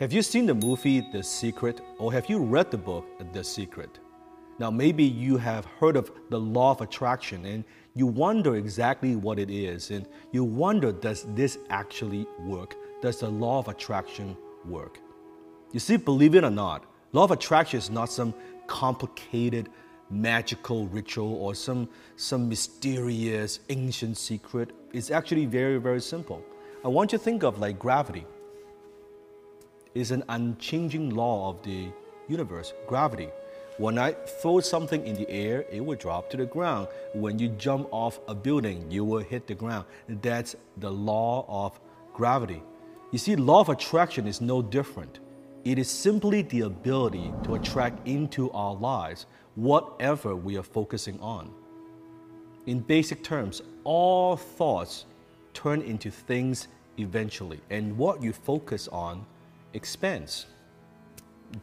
Have you seen the movie The Secret or have you read the book The Secret? Now, maybe you have heard of the law of attraction and you wonder exactly what it is and you wonder does this actually work? Does the law of attraction work? You see, believe it or not, law of attraction is not some complicated magical ritual or some, some mysterious ancient secret. It's actually very, very simple. I want you to think of like gravity is an unchanging law of the universe, gravity. When I throw something in the air, it will drop to the ground. When you jump off a building, you will hit the ground. That's the law of gravity. You see, law of attraction is no different. It is simply the ability to attract into our lives whatever we are focusing on. In basic terms, all thoughts turn into things eventually, and what you focus on expands,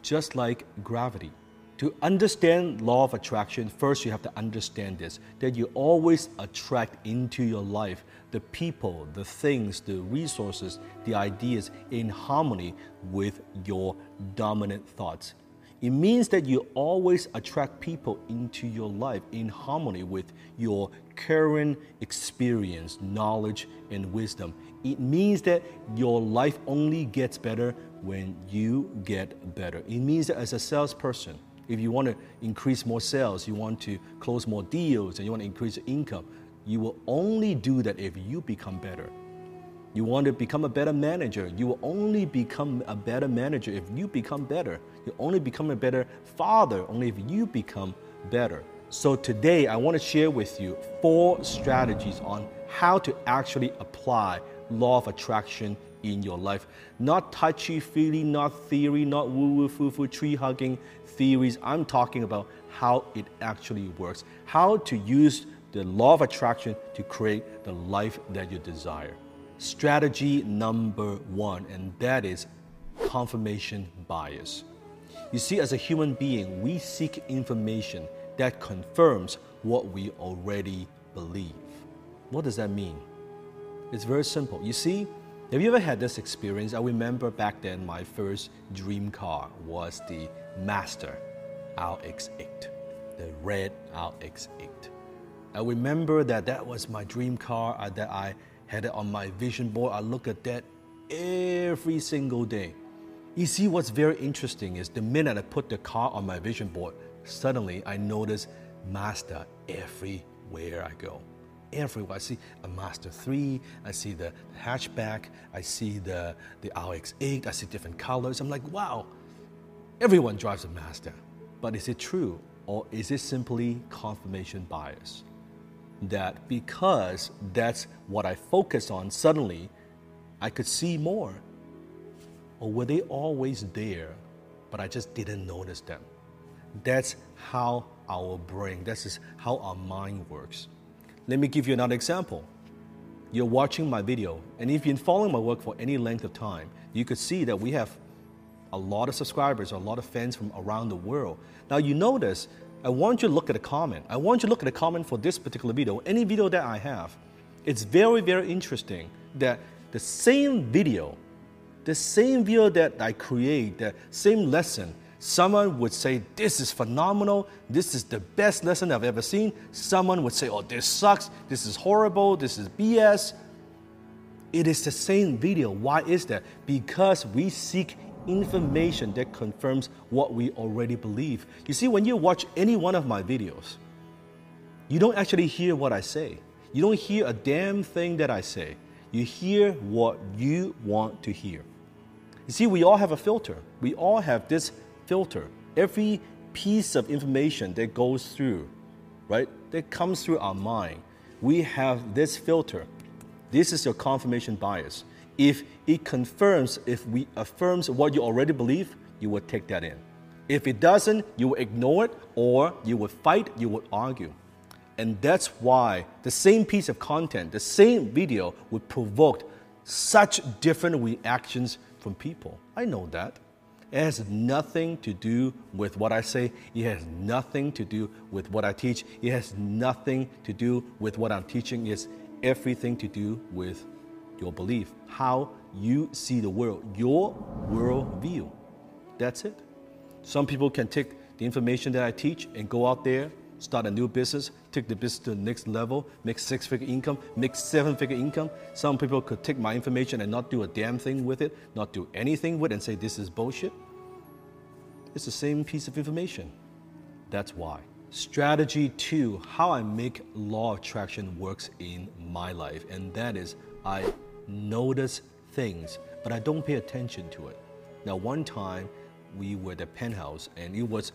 just like gravity. To understand law of attraction, first you have to understand this that you always attract into your life the people, the things, the resources, the ideas in harmony with your dominant thoughts. It means that you always attract people into your life in harmony with your current experience, knowledge, and wisdom. It means that your life only gets better when you get better. It means that as a salesperson, if you want to increase more sales, you want to close more deals, and you want to increase your income, you will only do that if you become better. You want to become a better manager, you will only become a better manager if you become better. You only become a better father only if you become better. So today I want to share with you four strategies on how to actually apply law of attraction in your life. Not touchy feely, not theory, not woo woo foo foo, tree hugging theories. I'm talking about how it actually works, how to use the law of attraction to create the life that you desire. Strategy number one, and that is confirmation bias. You see, as a human being, we seek information that confirms what we already believe. What does that mean? It's very simple. You see, have you ever had this experience? I remember back then my first dream car was the Mazda RX-8, the red RX-8. I remember that that was my dream car uh, that I had it on my vision board. I look at that every single day. You see, what's very interesting is the minute I put the car on my vision board, suddenly I notice Mazda everywhere I go everywhere. I see a Mazda 3, I see the hatchback, I see the, the RX-8, I see different colors. I'm like, wow, everyone drives a Mazda. But is it true or is it simply confirmation bias? That because that's what I focus on, suddenly I could see more. Or were they always there, but I just didn't notice them? That's how our brain, that's how our mind works. Let me give you another example. You're watching my video, and if you've been following my work for any length of time, you could see that we have a lot of subscribers, a lot of fans from around the world. Now, you notice, I want you to look at the comment. I want you to look at the comment for this particular video, any video that I have. It's very, very interesting that the same video, the same video that I create, the same lesson, Someone would say, This is phenomenal. This is the best lesson I've ever seen. Someone would say, Oh, this sucks. This is horrible. This is BS. It is the same video. Why is that? Because we seek information that confirms what we already believe. You see, when you watch any one of my videos, you don't actually hear what I say. You don't hear a damn thing that I say. You hear what you want to hear. You see, we all have a filter. We all have this filter. Every piece of information that goes through, right, that comes through our mind, we have this filter. This is your confirmation bias. If it confirms, if we affirms what you already believe, you will take that in. If it doesn't, you will ignore it or you will fight, you will argue. And that's why the same piece of content, the same video would provoke such different reactions from people. I know that. It has nothing to do with what I say. It has nothing to do with what I teach. It has nothing to do with what I'm teaching. It's everything to do with your belief, how you see the world, your world view. That's it. Some people can take the information that I teach and go out there, start a new business, take the business to the next level, make six figure income, make seven figure income. Some people could take my information and not do a damn thing with it, not do anything with it, and say this is bullshit. It's the same piece of information. That's why. Strategy two how I make law of attraction works in my life, and that is I notice things, but I don't pay attention to it. Now, one time we were at the penthouse and it was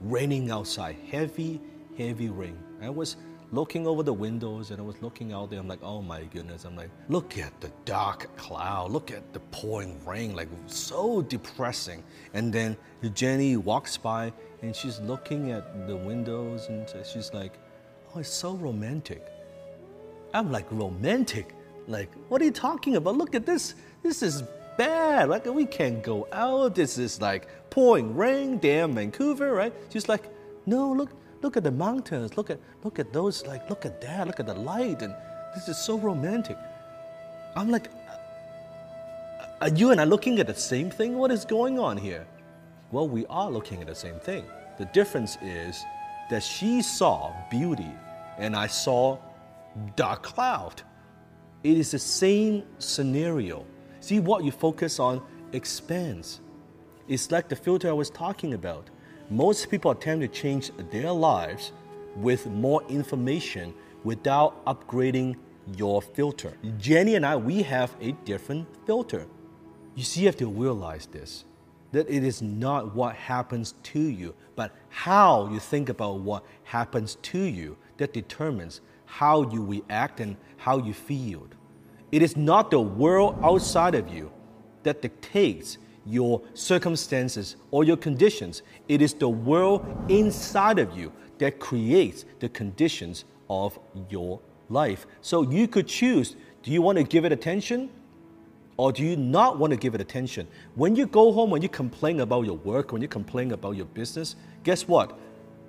raining outside, heavy, heavy rain. I was looking over the windows and I was looking out there. I'm like, oh my goodness. I'm like, look at the dark cloud. Look at the pouring rain. Like, so depressing. And then Jenny walks by and she's looking at the windows and she's like, oh, it's so romantic. I'm like, romantic? Like, what are you talking about? Look at this. This is bad. Like, we can't go out. This is like pouring rain, damn Vancouver, right? She's like, no, look, look at the mountains. Look at, look at those. Like, look at that. Look at the light. And this is so romantic. I'm like, are you and I looking at the same thing? What is going on here? Well, we are looking at the same thing. The difference is that she saw beauty and I saw dark cloud. It is the same scenario. See, what you focus on expands. It's like the filter I was talking about. Most people attempt to change their lives with more information without upgrading your filter. Jenny and I, we have a different filter. You see, you have to realize this that it is not what happens to you, but how you think about what happens to you that determines how you react and how you feel. It is not the world outside of you that dictates your circumstances or your conditions. It is the world inside of you that creates the conditions of your life. So you could choose do you want to give it attention or do you not want to give it attention? When you go home, when you complain about your work, when you complain about your business, guess what?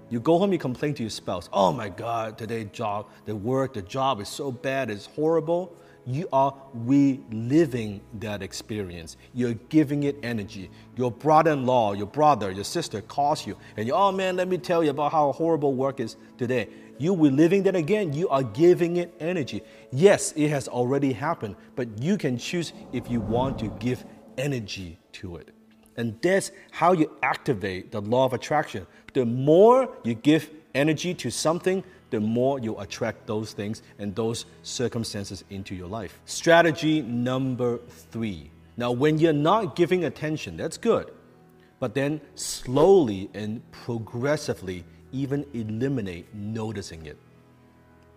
You go home, you complain to your spouse. Oh my God, today job, the work, the job is so bad, it's horrible. You are reliving that experience. You're giving it energy. Your brother-in-law, your brother, your sister calls you, and you, oh man, let me tell you about how horrible work is today. You reliving that again. You are giving it energy. Yes, it has already happened, but you can choose if you want to give energy to it. And that's how you activate the law of attraction. The more you give energy to something, the more you attract those things and those circumstances into your life. Strategy number three. Now, when you're not giving attention, that's good. But then slowly and progressively, even eliminate noticing it.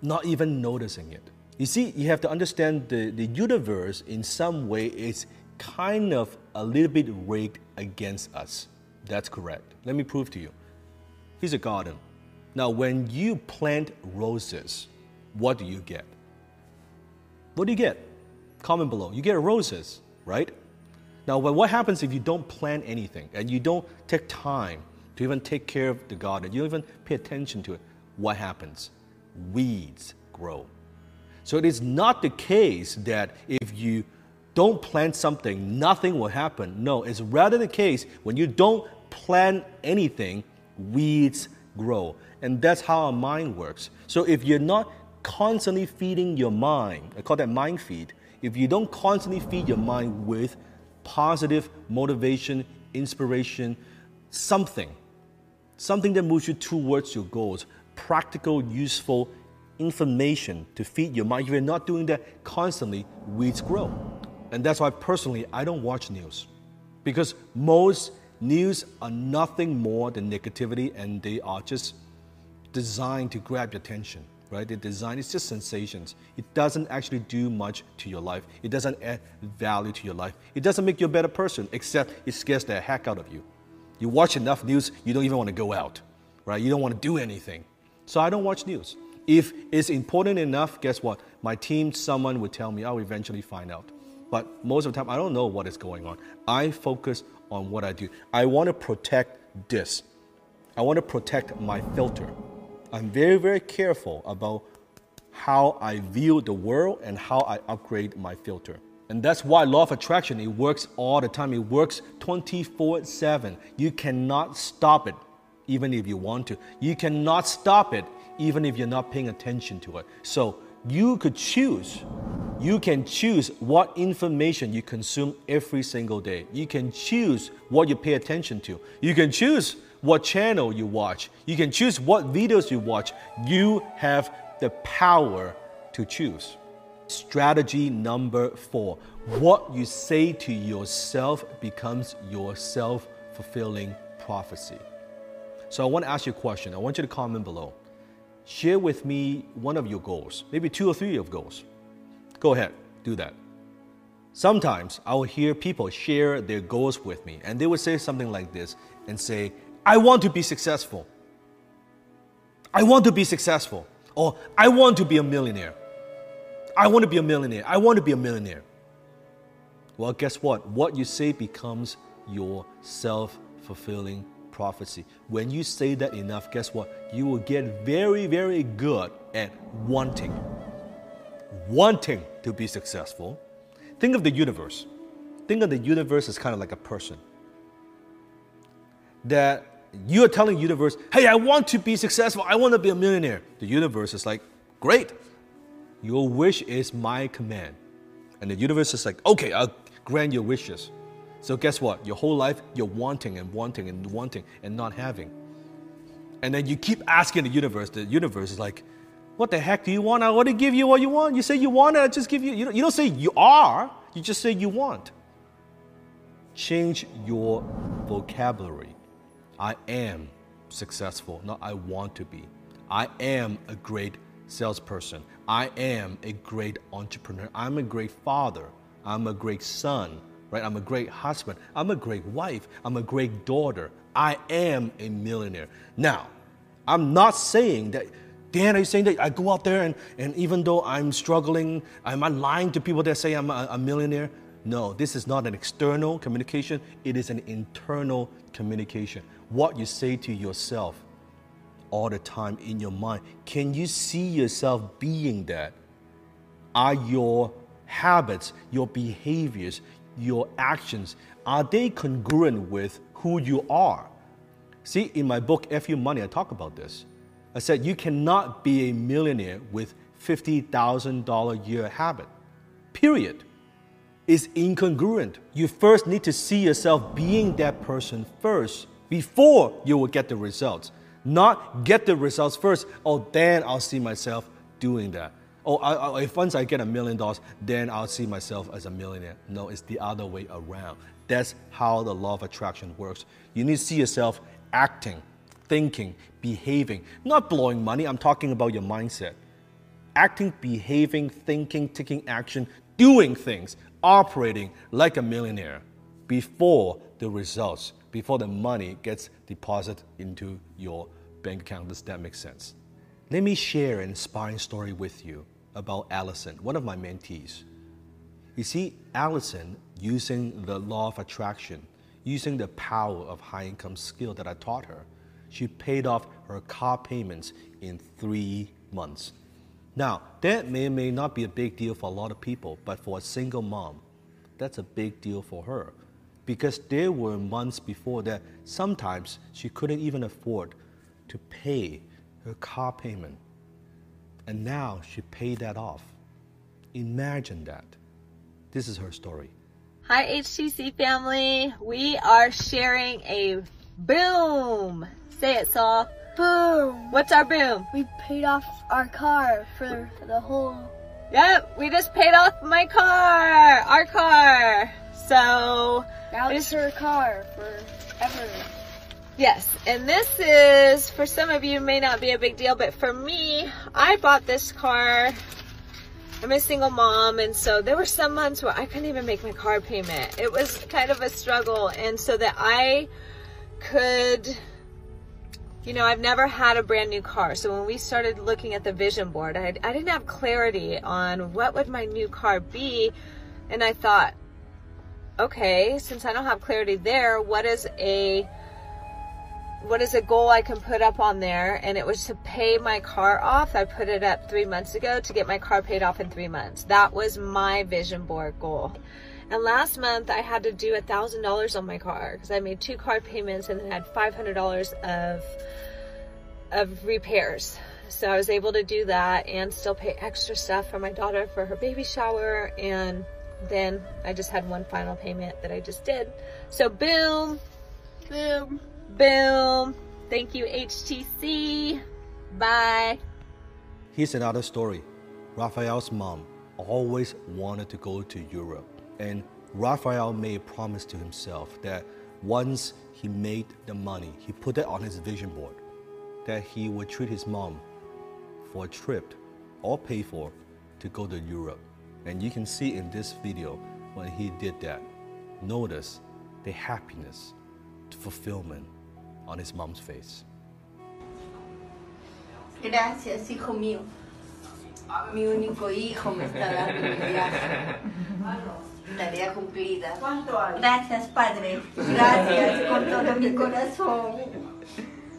Not even noticing it. You see, you have to understand the, the universe in some way is kind of a little bit rigged against us. That's correct. Let me prove to you. Here's a garden. Now, when you plant roses, what do you get? What do you get? Comment below. You get roses, right? Now, what happens if you don't plant anything and you don't take time to even take care of the garden, you don't even pay attention to it? What happens? Weeds grow. So it is not the case that if you don't plant something, nothing will happen. No, it's rather the case when you don't plant anything, weeds grow. And that's how our mind works. So if you're not constantly feeding your mind, I call that mind feed, if you don't constantly feed your mind with positive motivation, inspiration, something, something that moves you towards your goals, practical, useful information to feed your mind. If you're not doing that constantly, weeds grow. And that's why personally, I don't watch news. Because most news are nothing more than negativity and they are just designed to grab your attention, right? The design is just sensations. It doesn't actually do much to your life. It doesn't add value to your life. It doesn't make you a better person, except it scares the heck out of you. You watch enough news, you don't even want to go out, right? You don't want to do anything. So I don't watch news. If it's important enough, guess what? My team, someone would tell me, I'll eventually find out. But most of the time, I don't know what is going on. I focus on what I do. I want to protect this. I want to protect my filter. I'm very, very careful about how I view the world and how I upgrade my filter. And that's why law of attraction, it works all the time. It works 24 7. You cannot stop it, even if you want to. You cannot stop it, even if you're not paying attention to it. So you could choose. You can choose what information you consume every single day. You can choose what you pay attention to. You can choose what channel you watch. You can choose what videos you watch. You have the power to choose. Strategy number four what you say to yourself becomes your self fulfilling prophecy. So I want to ask you a question. I want you to comment below. Share with me one of your goals, maybe two or three of goals. Go ahead, do that. Sometimes I will hear people share their goals with me, and they would say something like this and say, I want to be successful. I want to be successful. Or I want to be a millionaire. I want to be a millionaire. I want to be a millionaire. Well, guess what? What you say becomes your self fulfilling prophecy. When you say that enough, guess what? You will get very, very good at wanting. Wanting to be successful. Think of the universe. Think of the universe as kind of like a person. That you are telling the universe, hey, I want to be successful. I want to be a millionaire. The universe is like, great. Your wish is my command. And the universe is like, okay, I'll grant your wishes. So guess what? Your whole life, you're wanting and wanting and wanting and not having. And then you keep asking the universe. The universe is like, what the heck do you want? I to give you what you want. You say you want it, I just give you. You don't, you don't say you are, you just say you want. Change your vocabulary. I am successful, not I want to be. I am a great salesperson. I am a great entrepreneur. I'm a great father. I'm a great son, right? I'm a great husband. I'm a great wife. I'm a great daughter. I am a millionaire. Now, I'm not saying that, Dan, are you saying that I go out there and, and even though I'm struggling, am I lying to people that say I'm a, a millionaire? No, this is not an external communication, it is an internal communication. What you say to yourself all the time in your mind. Can you see yourself being that? Are your habits, your behaviors, your actions, are they congruent with who you are? See, in my book, F You Money, I talk about this. I said you cannot be a millionaire with $50,000 a year habit. Period. It's incongruent. You first need to see yourself being that person first before you will get the results. Not get the results first. Oh, then I'll see myself doing that. Oh, I, I, if once I get a million dollars, then I'll see myself as a millionaire. No, it's the other way around. That's how the law of attraction works. You need to see yourself acting, thinking, behaving, not blowing money. I'm talking about your mindset. Acting, behaving, thinking, taking action, doing things, operating like a millionaire before the results, before the money gets deposited into your bank account. Does that make sense? Let me share an inspiring story with you about Allison, one of my mentees. You see, Allison, using the law of attraction, using the power of high income skill that I taught her, she paid off her car payments in three months. Now, that may or may not be a big deal for a lot of people, but for a single mom, that's a big deal for her. Because there were months before that sometimes she couldn't even afford to pay her car payment. And now she paid that off. Imagine that. This is her story. Hi, HTC family. We are sharing a boom. Say it, Saul. Boom. What's our boom? We paid off our car for the whole. Yep, we just paid off my car, our car. So now it's her car forever. Yes, and this is, for some of you, may not be a big deal, but for me, I bought this car. I'm a single mom, and so there were some months where I couldn't even make my car payment. It was kind of a struggle, and so that I could, you know, I've never had a brand new car. So when we started looking at the vision board, I, I didn't have clarity on what would my new car be, and I thought, okay, since I don't have clarity there, what is a what is a goal I can put up on there? And it was to pay my car off. I put it up three months ago to get my car paid off in three months. That was my vision board goal. And last month I had to do a thousand dollars on my car because I made two car payments and then had five hundred dollars of of repairs. So I was able to do that and still pay extra stuff for my daughter for her baby shower and then I just had one final payment that I just did. So boom, Boom. boom. Thank you HTC. Bye. Here's another story. Raphael's mom always wanted to go to Europe, and Raphael made a promise to himself that once he made the money, he put it on his vision board, that he would treat his mom for a trip, all paid for, to go to Europe. And you can see in this video when he did that, notice the happiness, the fulfillment on his mom's face. Gracias, hijo mío. Mi único hijo me está dando un viaje. Tarea cumplida. Gracias, Padre. Gracias con todo mi corazón.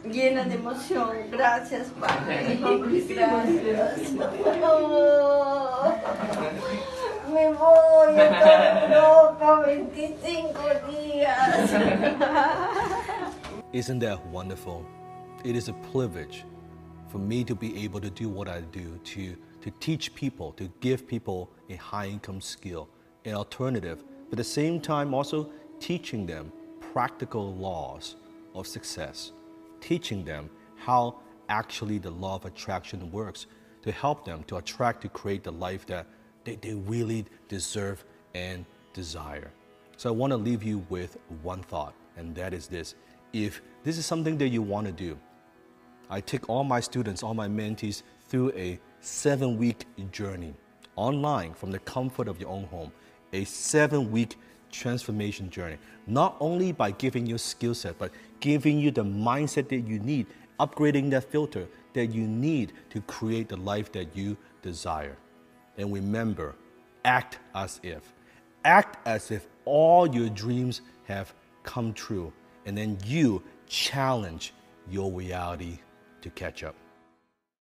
Llena de emoción. Gracias, Padre. Gracias. Oh, me voy a Europa 25 días. Isn't that wonderful? It is a privilege for me to be able to do what I do, to, to teach people, to give people a high income skill, an alternative, but at the same time also teaching them practical laws of success, teaching them how actually the law of attraction works to help them to attract, to create the life that they, they really deserve and desire. So I want to leave you with one thought, and that is this. If this is something that you want to do, I take all my students, all my mentees through a seven week journey online from the comfort of your own home, a seven week transformation journey. Not only by giving you skill set, but giving you the mindset that you need, upgrading that filter that you need to create the life that you desire. And remember, act as if. Act as if all your dreams have come true. And then you challenge your reality to catch up.